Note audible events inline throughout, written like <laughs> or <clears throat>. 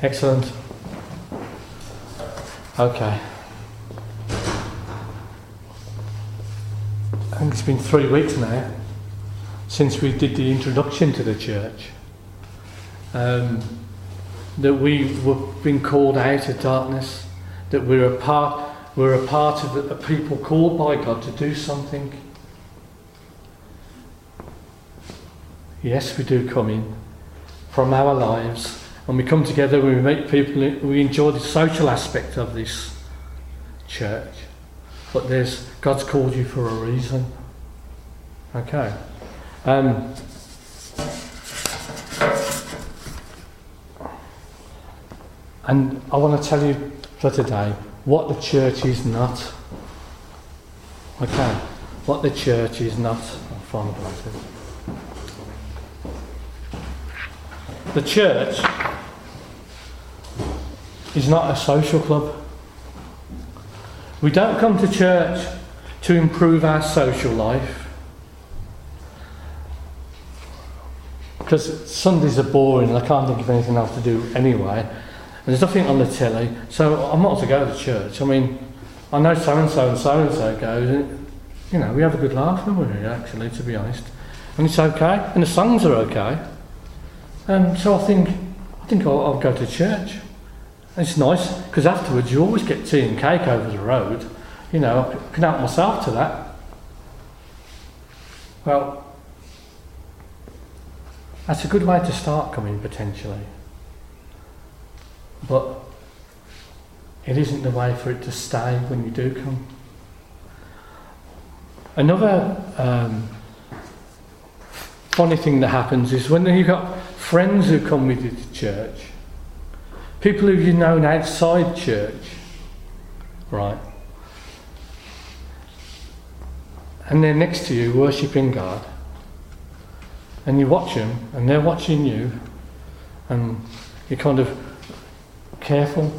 Excellent. Okay. I think it's been three weeks now since we did the introduction to the church. Um, that we were being called out of darkness, that we're a part, we're a part of a people called by God to do something. Yes, we do come in from our lives And we come together, we meet people, we enjoy the social aspect of this church. But there's God's called you for a reason. Okay. Um, and I want to tell you for today what the church is not. Okay. What the church is not. I'll find The church is not a social club. We don't come to church to improve our social life. Because Sundays are boring and I can't think of anything else to do anyway. And there's nothing on the telly, so I'm not to go to church. I mean, I know so and so and so and so goes, you know, we have a good laugh, don't we, actually, to be honest. And it's okay, and the songs are okay. Um, so I think, I think I'll, I'll go to church. It's nice because afterwards you always get tea and cake over the road. You know, I can help myself to that. Well, that's a good way to start coming potentially. But it isn't the way for it to stay when you do come. Another um, funny thing that happens is when you've got friends who come with you to church People who you've known outside church, right? And they're next to you worshipping God. And you watch them, and they're watching you, and you're kind of careful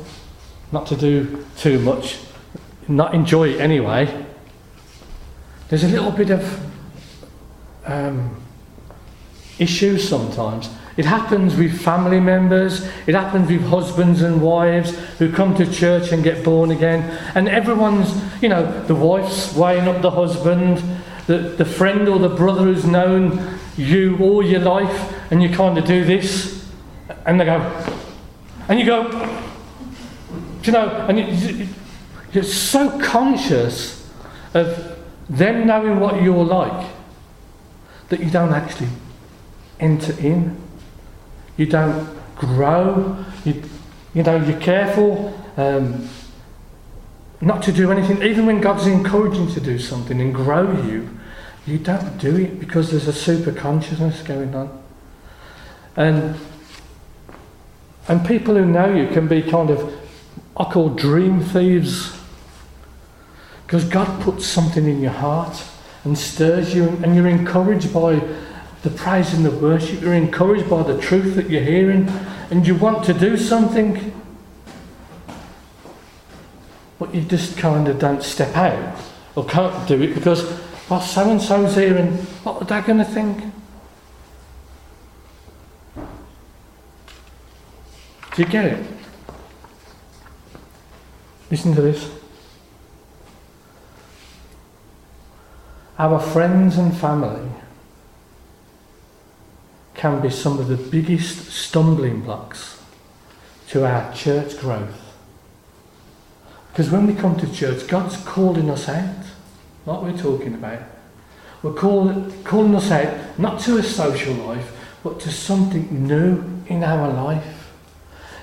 not to do too much, not enjoy it anyway. There's a little bit of um, issues sometimes. It happens with family members, it happens with husbands and wives who come to church and get born again. And everyone's, you know, the wife's weighing up the husband, the, the friend or the brother who's known you all your life, and you kind of do this, and they go, and you go, you know, and you, you're so conscious of them knowing what you're like that you don't actually enter in you don't grow, you, you know, you're careful um, not to do anything, even when God's encouraging you to do something and grow you, you don't do it because there's a super consciousness going on. And and people who know you can be kind of, I call dream thieves. Because God puts something in your heart and stirs you, and you're encouraged by the praise and the worship. You're encouraged by the truth that you're hearing and you want to do something. But you just kind of don't step out or can't do it because, well, so and so's here and what are they going to think? Do you get it? Listen to this. Our friends and family can be some of the biggest stumbling blocks to our church growth. Because when we come to church, God's calling us out, like we're talking about. We're call, calling us out not to a social life, but to something new in our life.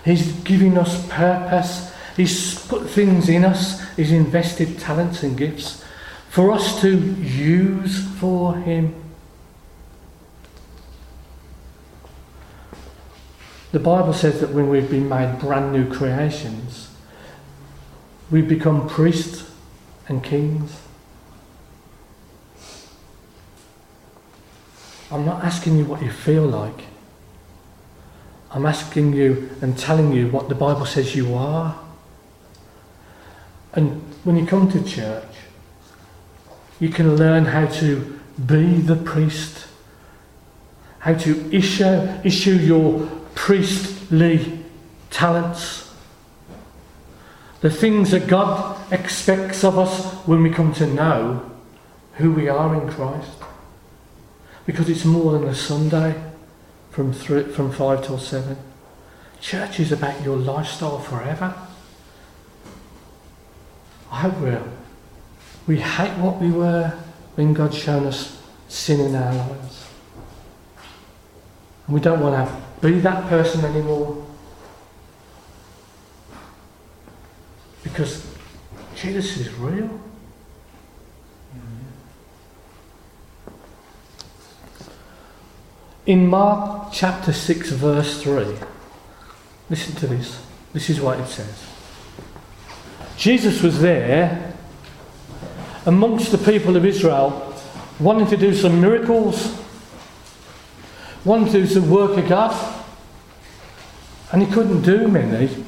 He's giving us purpose. He's put things in us. He's invested talents and gifts for us to use for Him. The Bible says that when we've been made brand new creations, we become priests and kings. I'm not asking you what you feel like. I'm asking you and telling you what the Bible says you are. And when you come to church, you can learn how to be the priest, how to issue, issue your priestly talents. The things that God expects of us when we come to know who we are in Christ. Because it's more than a Sunday from, three, from 5 till 7. Church is about your lifestyle forever. I hope we're, we hate what we were when God's shown us sin in our lives. And we don't want to be that person anymore. Because Jesus is real. In Mark chapter 6, verse 3, listen to this. This is what it says. Jesus was there amongst the people of Israel, wanting to do some miracles, wanting to do some work of God, and he couldn't do many,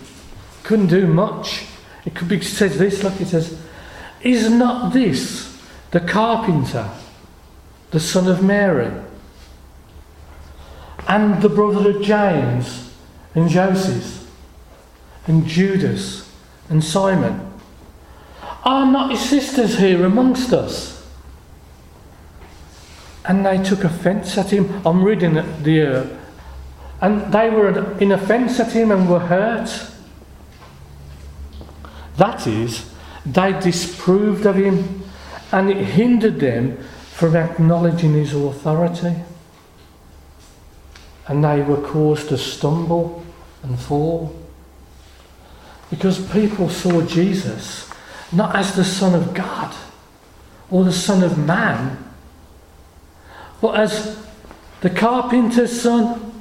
couldn't do much. It could be says this, like it says, Is not this the carpenter, the son of Mary? and the brother of James and Joseph and Judas and Simon? Are not his sisters here amongst us? And they took offence at him. I'm reading the. Uh, and they were in offence at him and were hurt. That is, they disproved of him and it hindered them from acknowledging his authority and they were caused to stumble and fall. Because people saw Jesus not as the Son of God or the Son of Man, but as the carpenter's son.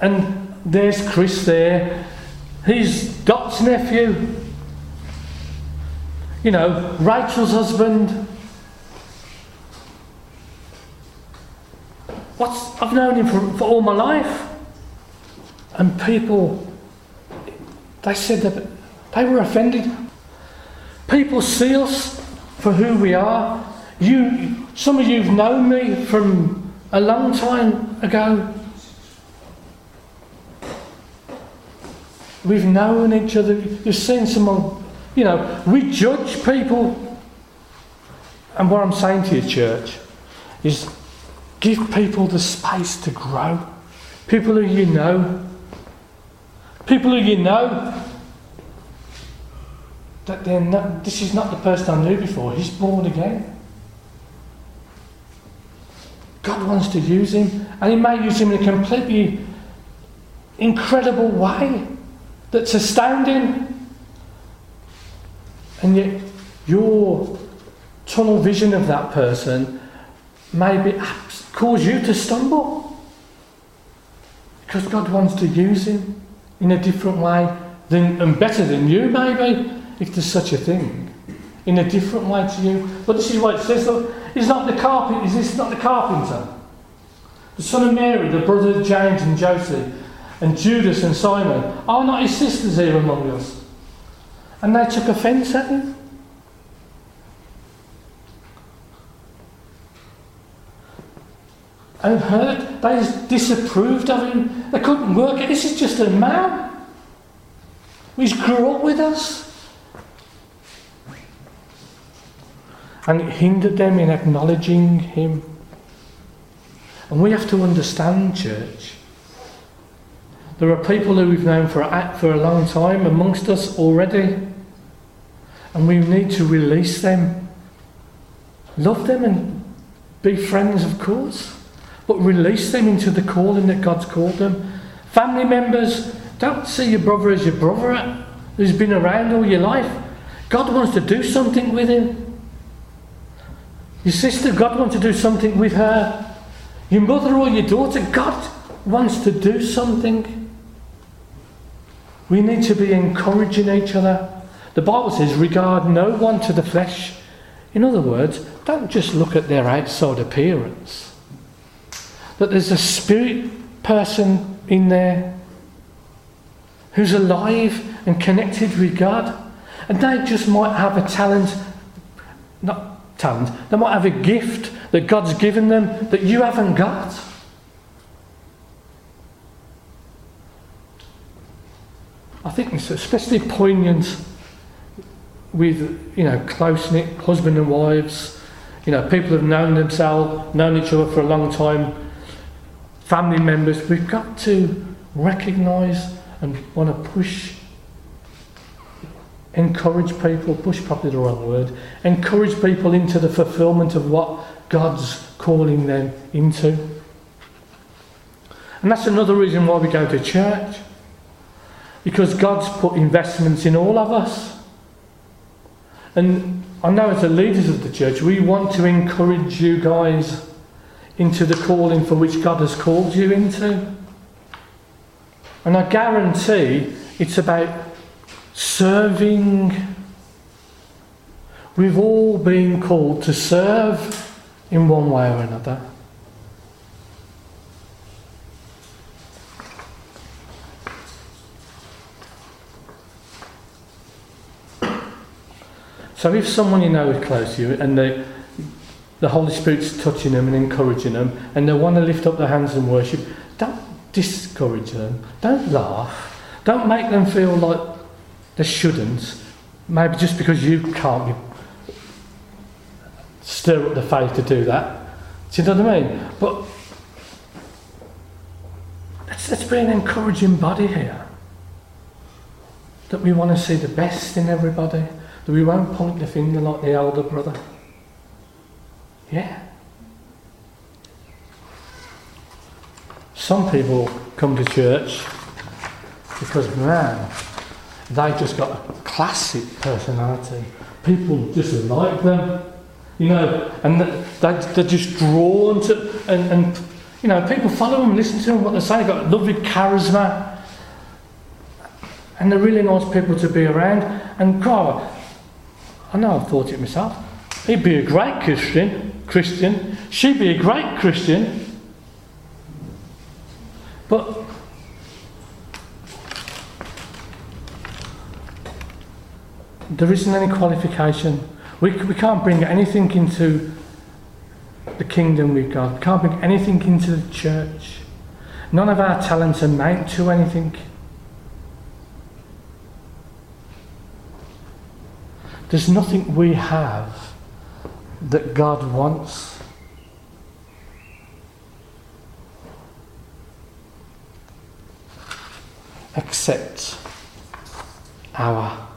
And there's Chris there. He's Dot's nephew. You know, Rachel's husband. What's, I've known him for, for all my life. And people, they said that they were offended. People see us for who we are. You, some of you've known me from a long time ago. We've known each other. You've seen someone, you know, we judge people. And what I'm saying to you, church, is Give people the space to grow. People who you know. People who you know that they're not, this is not the person I knew before. He's born again. God wants to use him, and He may use him in a completely incredible way that's astounding. And yet, your tunnel vision of that person may be cause you to stumble. Because God wants to use him in a different way than, and better than you, maybe, if there's such a thing. In a different way to you. But this is what it says, look, he's not the carpenter, is this not the carpenter? The son of Mary, the brother of James and Joseph, and Judas and Simon, are not his sisters here among us? And they took offence at him. and hurt. They disapproved of him. They couldn't work it. This is just a man. He's grew up with us. And it hindered them in acknowledging him. And we have to understand, church. There are people who we've known for for a long time amongst us already. And we need to release them. Love them and be friends, of course but release them into the calling that God's called them. Family members, don't see your brother as your brother who's been around all your life. God wants to do something with him. Your sister, God wants to do something with her. Your mother or your daughter, God wants to do something. We need to be encouraging each other. The Bible says, regard no one to the flesh. In other words, don't just look at their outside appearance that there's a spirit person in there who's alive and connected with God. And they just might have a talent, not talent, they might have a gift that God's given them that you haven't got. I think it's especially poignant with you know close knit husband and wives, you know people have known themselves, known each other for a long time, family members. We've got to recognise and want to push, encourage people. Push probably the wrong word. Encourage people into the fulfilment of what God's calling them into. And that's another reason why we go to church. Because God's put investments in all of us. And I know as the leaders of the church, we want to encourage you guys into the calling for which God has called you into. And I guarantee it's about serving. We've all been called to serve in one way or another. So if someone you know is close to you and they, the Holy Spirit's touching them and encouraging them and they want to lift up their hands and worship, don't discourage them. Don't laugh. Don't make them feel like they shouldn't. Maybe just because you can't be, stir up the faith to do that. Do you know what I mean? But let's, let's be an encouraging body here. That we want to see the best in everybody that we won't point the finger like the elder brother. Yeah. Some people come to church because, man, they just got a classic personality. People just like them, you know, and they, they're just drawn to, and, and, you know, people follow them, listen to them, what they say, they've got lovely charisma. And they're really nice people to be around. And God, I know I've thought it myself. He'd be a great Christian, Christian. She'd be a great Christian. But there isn't any qualification. We, we can't bring anything into the kingdom with God. We can't bring anything into the church. None of our talents amount to anything. There's nothing we have that God wants. Except our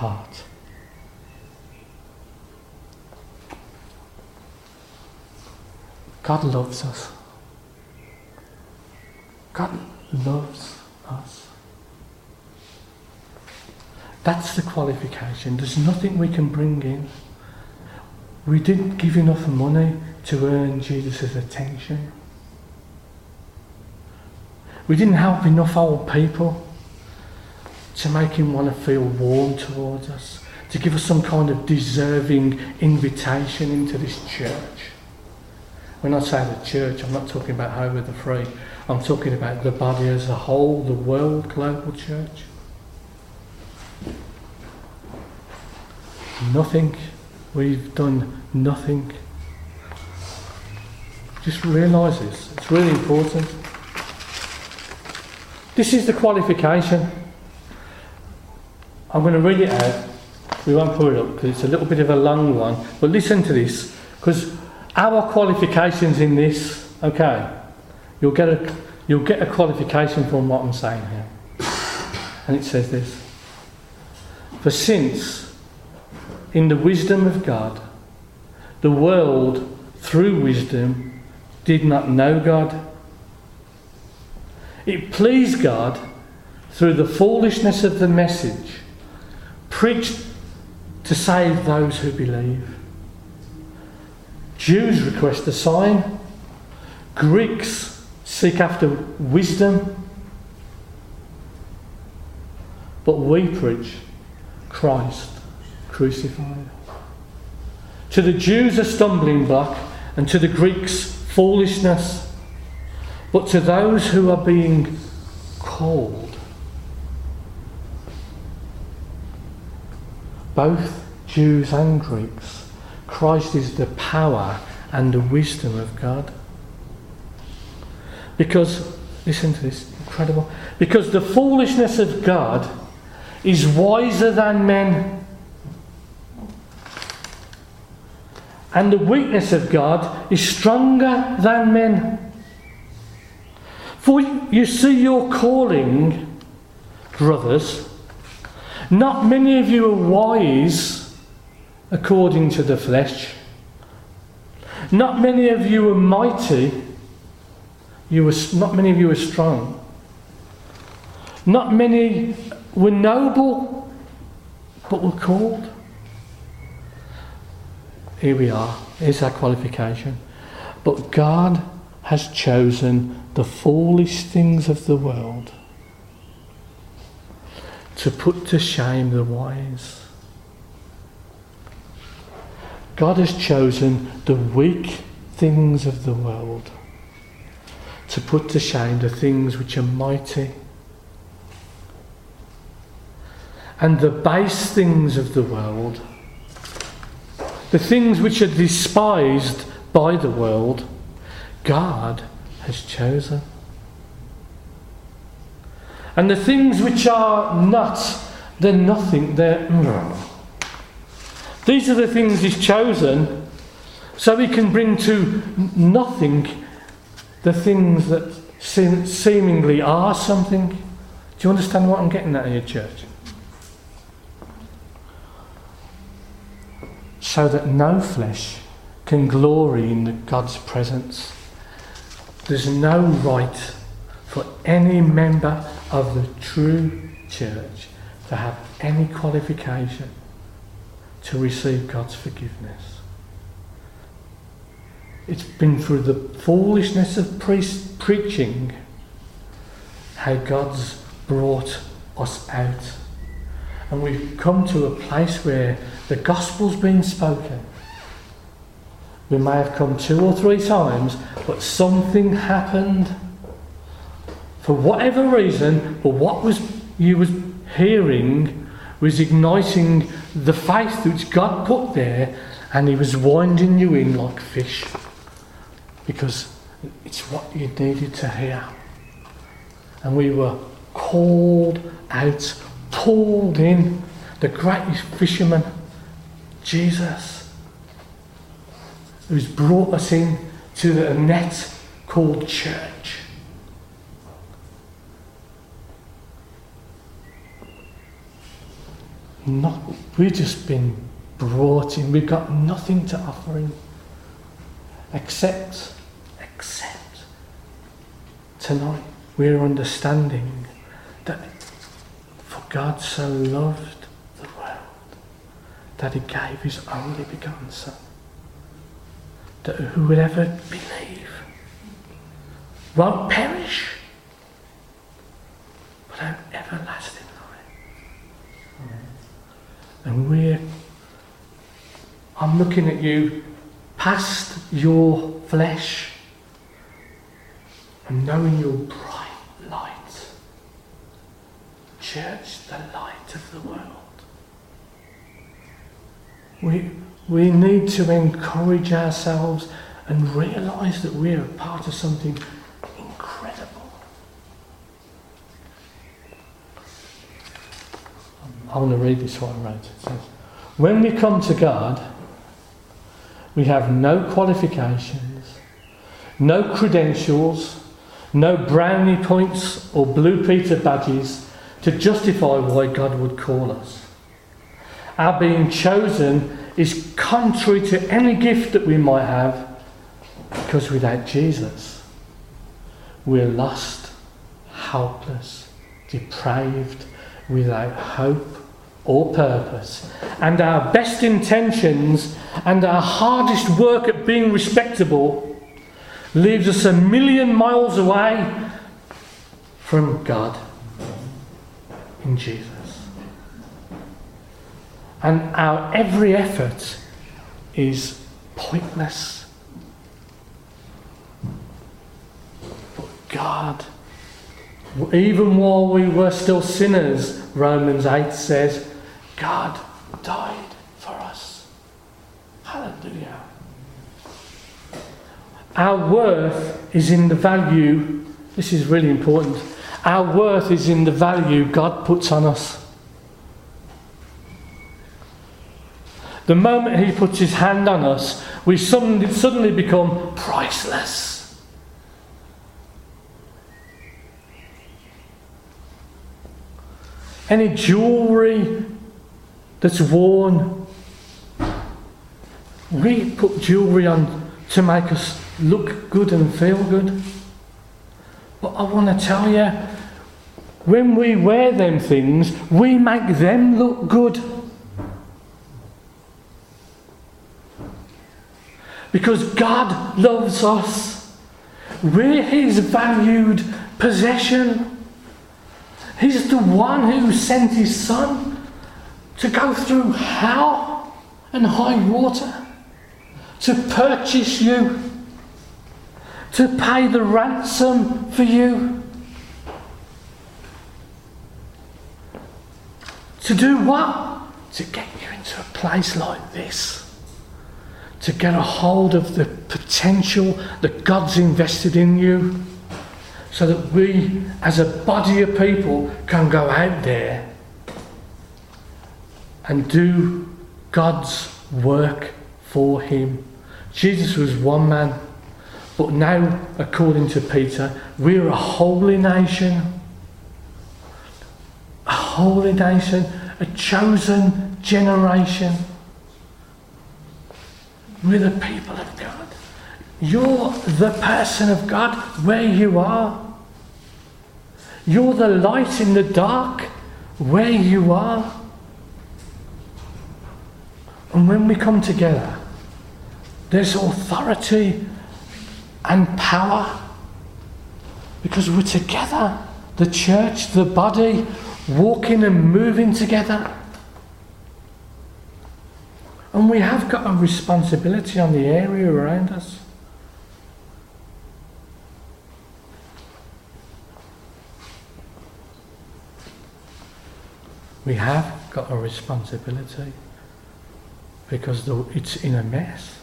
heart. God loves us. God loves us. That's the qualification. There's nothing we can bring in. We didn't give enough money to earn Jesus' attention. We didn't help enough old people to make him want to feel warm towards us, to give us some kind of deserving invitation into this church. When I say the church, I'm not talking about Home of the Free. I'm talking about the body as a whole, the world global church. Nothing. We've done nothing. Just realise this. It's really important. This is the qualification. I'm going to read it out. We won't put it up because it's a little bit of a long one. But listen to this because our qualifications in this, okay, you'll get a, you'll get a qualification from what I'm saying here. And it says this For since in the wisdom of God, the world, through wisdom, did not know God. It pleased God through the foolishness of the message preached to save those who believe. Jews request a sign, Greeks seek after wisdom, but we preach Christ crucified. To the Jews, a stumbling block, and to the Greeks, foolishness. But to those who are being called, both Jews and Greeks, Christ is the power and the wisdom of God. Because, listen to this, incredible. Because the foolishness of God is wiser than men. And the weakness of God is stronger than men. For you see your calling, brothers. Not many of you are wise according to the flesh. Not many of you are mighty. You were, not many of you are strong. Not many were noble, but were called. Here we are. Here's our qualification. But God has chosen the foolish things of the world to put to shame the wise. God has chosen the weak things of the world to put to shame the things which are mighty. And the base things of the world the things which are despised by the world, God has chosen. And the things which are not, they're nothing, they're. These are the things He's chosen so He can bring to nothing the things that seem, seemingly are something. Do you understand what I'm getting at here, church? so that no flesh can glory in God's presence. There's no right for any member of the true church to have any qualification to receive God's forgiveness. It's been through the foolishness of pre- preaching how God's brought us out. And we've come to a place where the gospel's been spoken. We may have come two or three times, but something happened for whatever reason, but what was you was hearing was igniting the faith which God put there, and He was winding you in like fish because it's what you needed to hear. And we were called out, pulled in, the greatest fisherman Jesus, who's brought us in to a net called church. Not, we've just been brought in. We've got nothing to offer him except, except tonight we're understanding that for God so loved the world that he gave his only begotten Son, that whoever believe won't perish, but have everlasting. And we're, I'm looking at you past your flesh and knowing your bright light. Church, the light of the world. We, we need to encourage ourselves and realise that we're part of something incredible. I want to read this I wrote. It says, When we come to God, we have no qualifications, no credentials, no brownie points or blue Peter badges to justify why God would call us our being chosen is contrary to any gift that we might have because without Jesus, we're lost, helpless, depraved, without hope or purpose. And our best intentions and our hardest work at being respectable leaves us a million miles away from God in Jesus. And our every effort is pointless. But God, even while we were still sinners, Romans 8 says, God died for us. Hallelujah. Our worth is in the value, this is really important. Our worth is in the value God puts on us. The moment He puts His hand on us, we suddenly, become priceless. Any jewellery that's worn, we put jewellery on to make us look good and feel good. But I want to tell you, when we wear them things, we make them look good. Because God loves us. We're His valued possession. He's the one who sent His Son to go through hell and high water to purchase you, to pay the ransom for you. To do what? To get you into a place like this. To get a hold of the potential that God's invested in you. So that we, as a body of people, can go out there and do God's work for Him. Jesus was one man, but now, according to Peter, we're a holy nation. A holy nation, a chosen generation. We're the people of God. You're the person of God where you are. You're the light in the dark where you are. And when we come together, there's authority and power because we're together. The church, the body, walking and moving together. And we have got a responsibility on the area around us. We have got a responsibility because it's in a mess.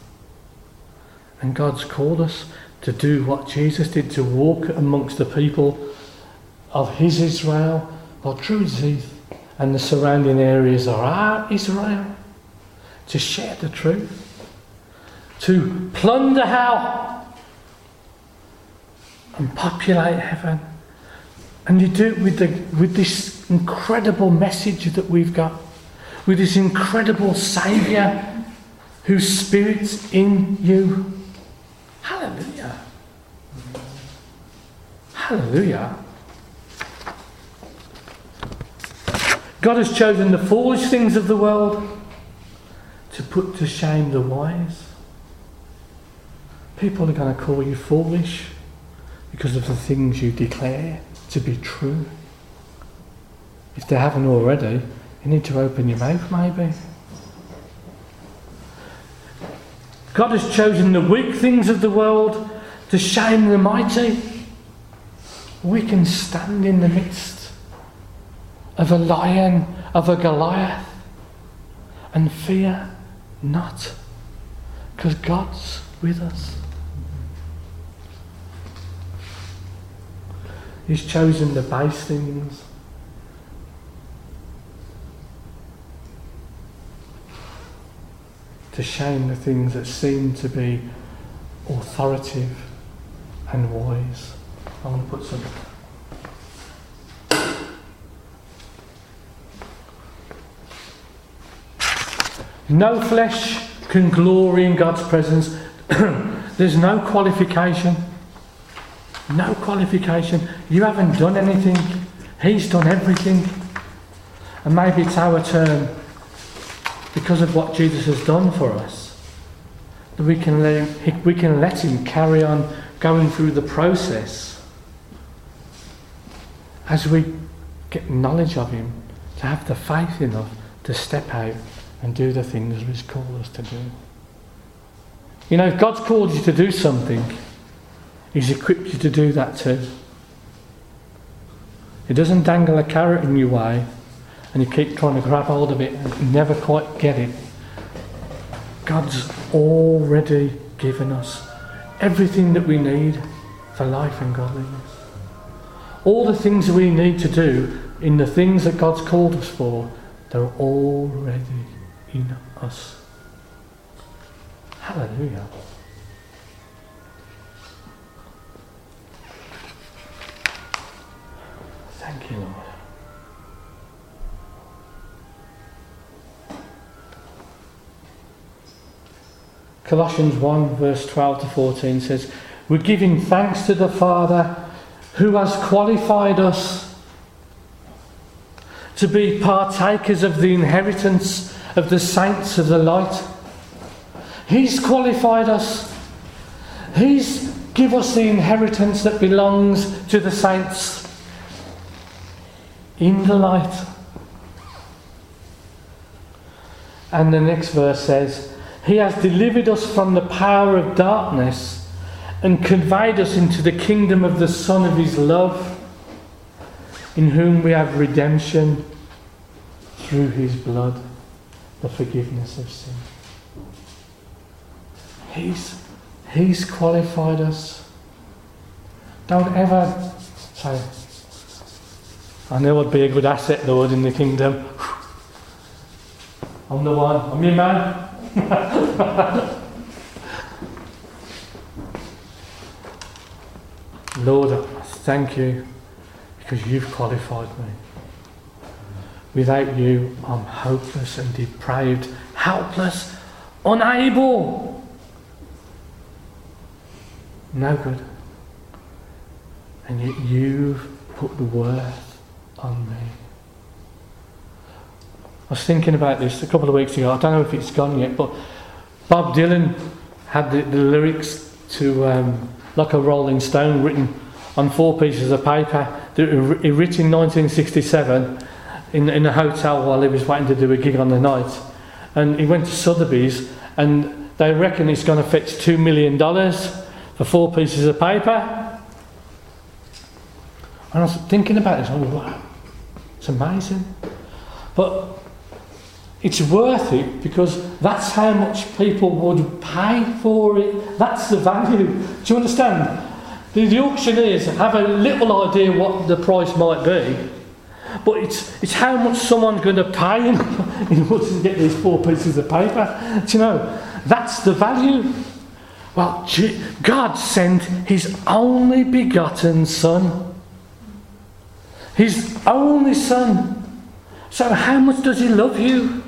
And God's called us to do what Jesus did to walk amongst the people of His Israel, or truth and the surrounding areas are our Israel, to share the truth, to plunder hell and populate heaven. And you do it with, the, with this incredible message that we've got, with this incredible Saviour whose Spirit's in you. Hallelujah. Hallelujah. God has chosen the foolish things of the world to put to shame the wise. People are going to call you foolish because of the things you declare to be true. If they haven't already, you need to open your mouth maybe. God has chosen the weak things of the world to shame the mighty. We can stand in the midst of a lion, of a Goliath, and fear not, because God's with us. He's chosen the base things to shame the things that seem to be authoritative and wise. I want to put some. No flesh can glory in God's presence. <clears throat> There's no qualification. No qualification. You haven't done anything. He's done everything. And maybe it's our turn because of what Jesus has done for us, that we can let him, we can let him carry on going through the process as we get knowledge of him, to have the faith enough to step out and do the things that he's called us to do. You know, if God's called you to do something, he's equipped you to do that too. He doesn't dangle a carrot in your way and you keep trying to grab hold of it and never quite get it. God's already given us everything that we need for life and godliness. All the things we need to do in the things that God's called us for, they're already in us. Hallelujah. Thank you, Lord. Colossians 1, verse 12 to 14 says, We're giving thanks to the Father who has qualified us to be partakers of the inheritance of the saints of the light. He's qualified us. He's give us the inheritance that belongs to the saints in the light. And the next verse says, He has delivered us from the power of darkness and conveyed us into the kingdom of the Son of His love, in whom we have redemption through His blood, the forgiveness of sin. He's, he's qualified us. Don't ever say, I know I'd be a good asset, Lord, in the kingdom. <sighs> I'm the one. I'm your man. <laughs> Lord, I thank you because you've qualified me. Without you, I'm hopeless and depraved, helpless, unable. No good. And yet you've put the worth on me. I was thinking about this a couple of weeks ago. I don't know if it's gone yet, but Bob Dylan had the, the lyrics to um, Like a Rolling Stone written on four pieces of paper. that He written in 1967 in, in a hotel while he was waiting to do a gig on the night. And he went to Sotheby's, and they reckon it's going to fetch $2 million for four pieces of paper. And I was thinking about this, I was wow, it's amazing. But it's worth it because that's how much people would pay for it. That's the value. Do you understand? The, the auctioneers have a little idea what the price might be, but it's, it's how much someone's going to pay <laughs> in order to get these four pieces of paper. Do you know? That's the value. Well, God sent His only begotten Son. His only Son. So, how much does He love you?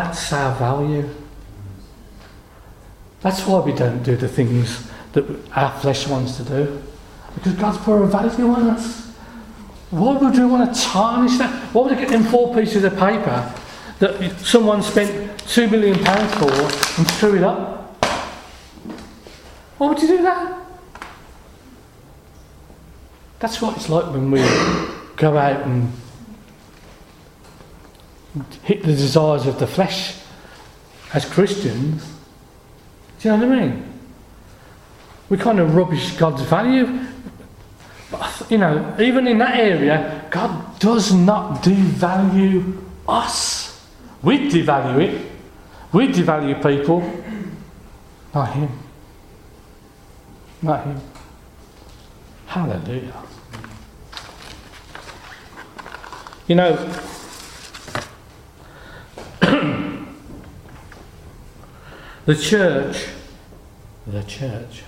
That's our value. That's why we don't do the things that our flesh wants to do. Because God's put a value on us. Why would we want to tarnish that? Why would I get them four pieces of paper that someone spent two million pounds for and threw it up? Why would you do that? That's what it's like when we go out and hit the desires of the flesh as Christians. Do you know what I mean? We kind of rubbish God's value. But, you know, even in that area, God does not devalue us. We devalue it. We devalue people. Not Him. Not Him. Hallelujah. You know, <clears throat> The church, the church,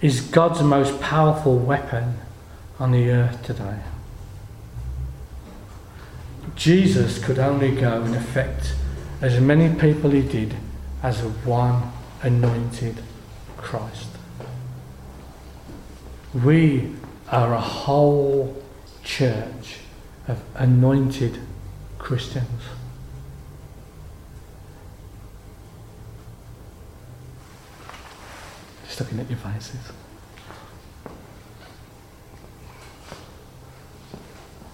is God's most powerful weapon on the earth today. Jesus could only go and affect as many people he did as one anointed Christ. We are a whole church of anointed Christians. Just looking at your faces.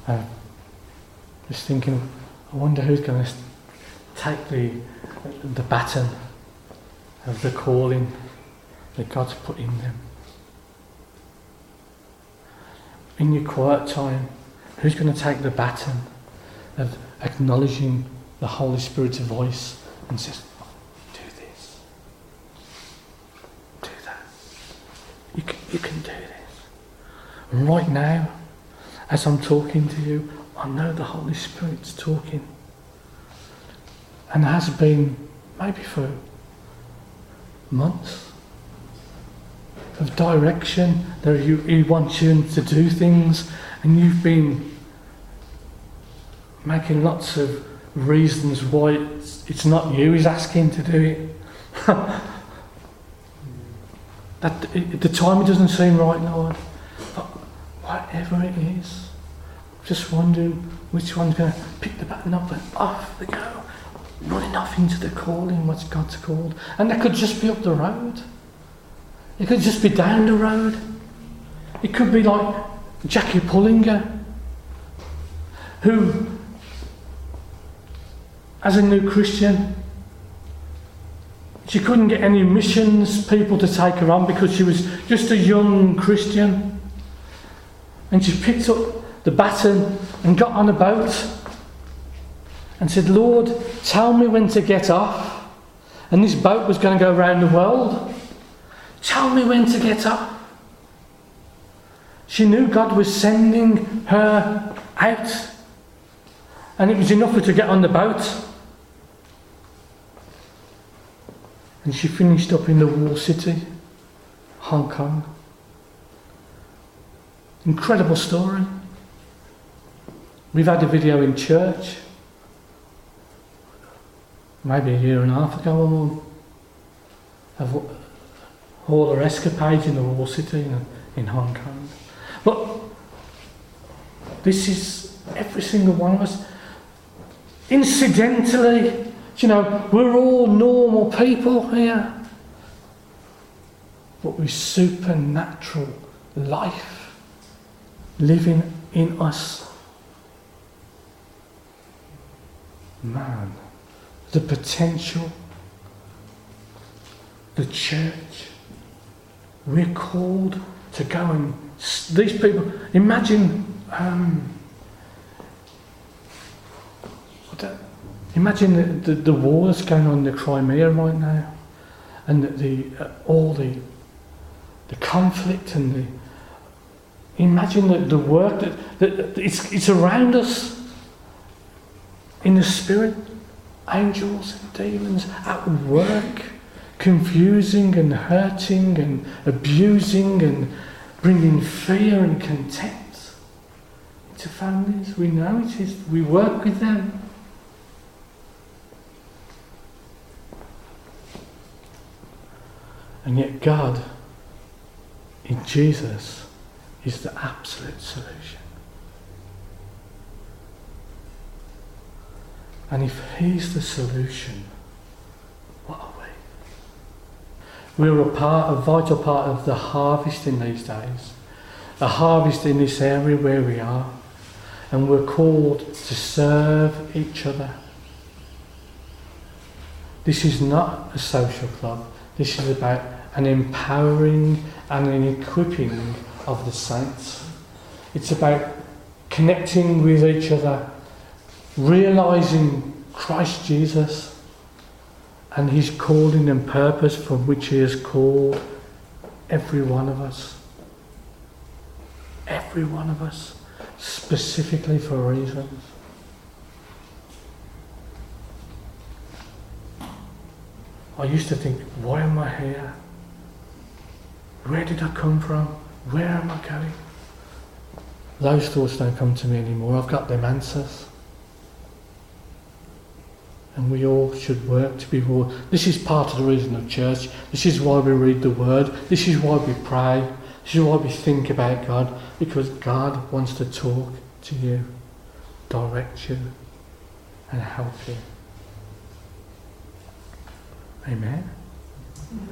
Uh, just thinking, I wonder who's going to take the, the baton of the calling that God's put in them. In your quiet time, who's going to take the baton of acknowledging the Holy Spirit's voice and says, Do this, do that. You can, you can do this. Right now, as I'm talking to you, I know the Holy Spirit's talking. And has been maybe for months of direction that you, He wants you to do things, and you've been making lots of reasons why it's, it's not you He's asking to do it. <laughs> that at the time it doesn't seem right, Lord, but whatever it is, just wondering which one's going to pick the baton up and off they go, running off into the calling, what God's called, and that could just be up the road. It could just be down the road. It could be like Jackie Pullinger, who, as a new Christian, she couldn't get any missions people to take her on because she was just a young Christian. And she picked up the baton and got on a boat and said, Lord, tell me when to get off. And this boat was going to go around the world. Tell me when to get up. She knew God was sending her out. And it was enough for her to get on the boat. And she finished up in the wall city, Hong Kong. Incredible story. We've had a video in church, maybe a year and a half ago or more, of all her escapades in the wall city in, in Hong Kong. But this is every single one of us. Incidentally, you know, we're all normal people here. But with supernatural life living in us. Man, the potential, the church, we're called to go and these people. Imagine, um, imagine the, the, the, going on in the Crimea right now, and the, the uh, all the the conflict and the. Imagine the, the work that, that it's, it's around us in the spirit, angels and demons at work confusing and hurting and abusing and bringing fear and contempt into families. We know it is. We work with them. And yet, God, in Jesus, is the absolute solution. And if He's the solution, what are we? We're a part, a vital part of the harvest in these days. A harvest in this area where we are. And we're called to serve each other. This is not a social club. This is about an empowering and an equipping of the saints. It's about connecting with each other, realizing Christ Jesus and his calling and purpose for which he has called every one of us. Every one of us, specifically for reasons. I used to think, why am I here? Where did I come from? Where am I going? Those thoughts don't come to me anymore. I've got them answers. And we all should work to be more. This is part of the reason of church. This is why we read the word. This is why we pray. This is why we think about God. Because God wants to talk to you, direct you, and help you. Amen.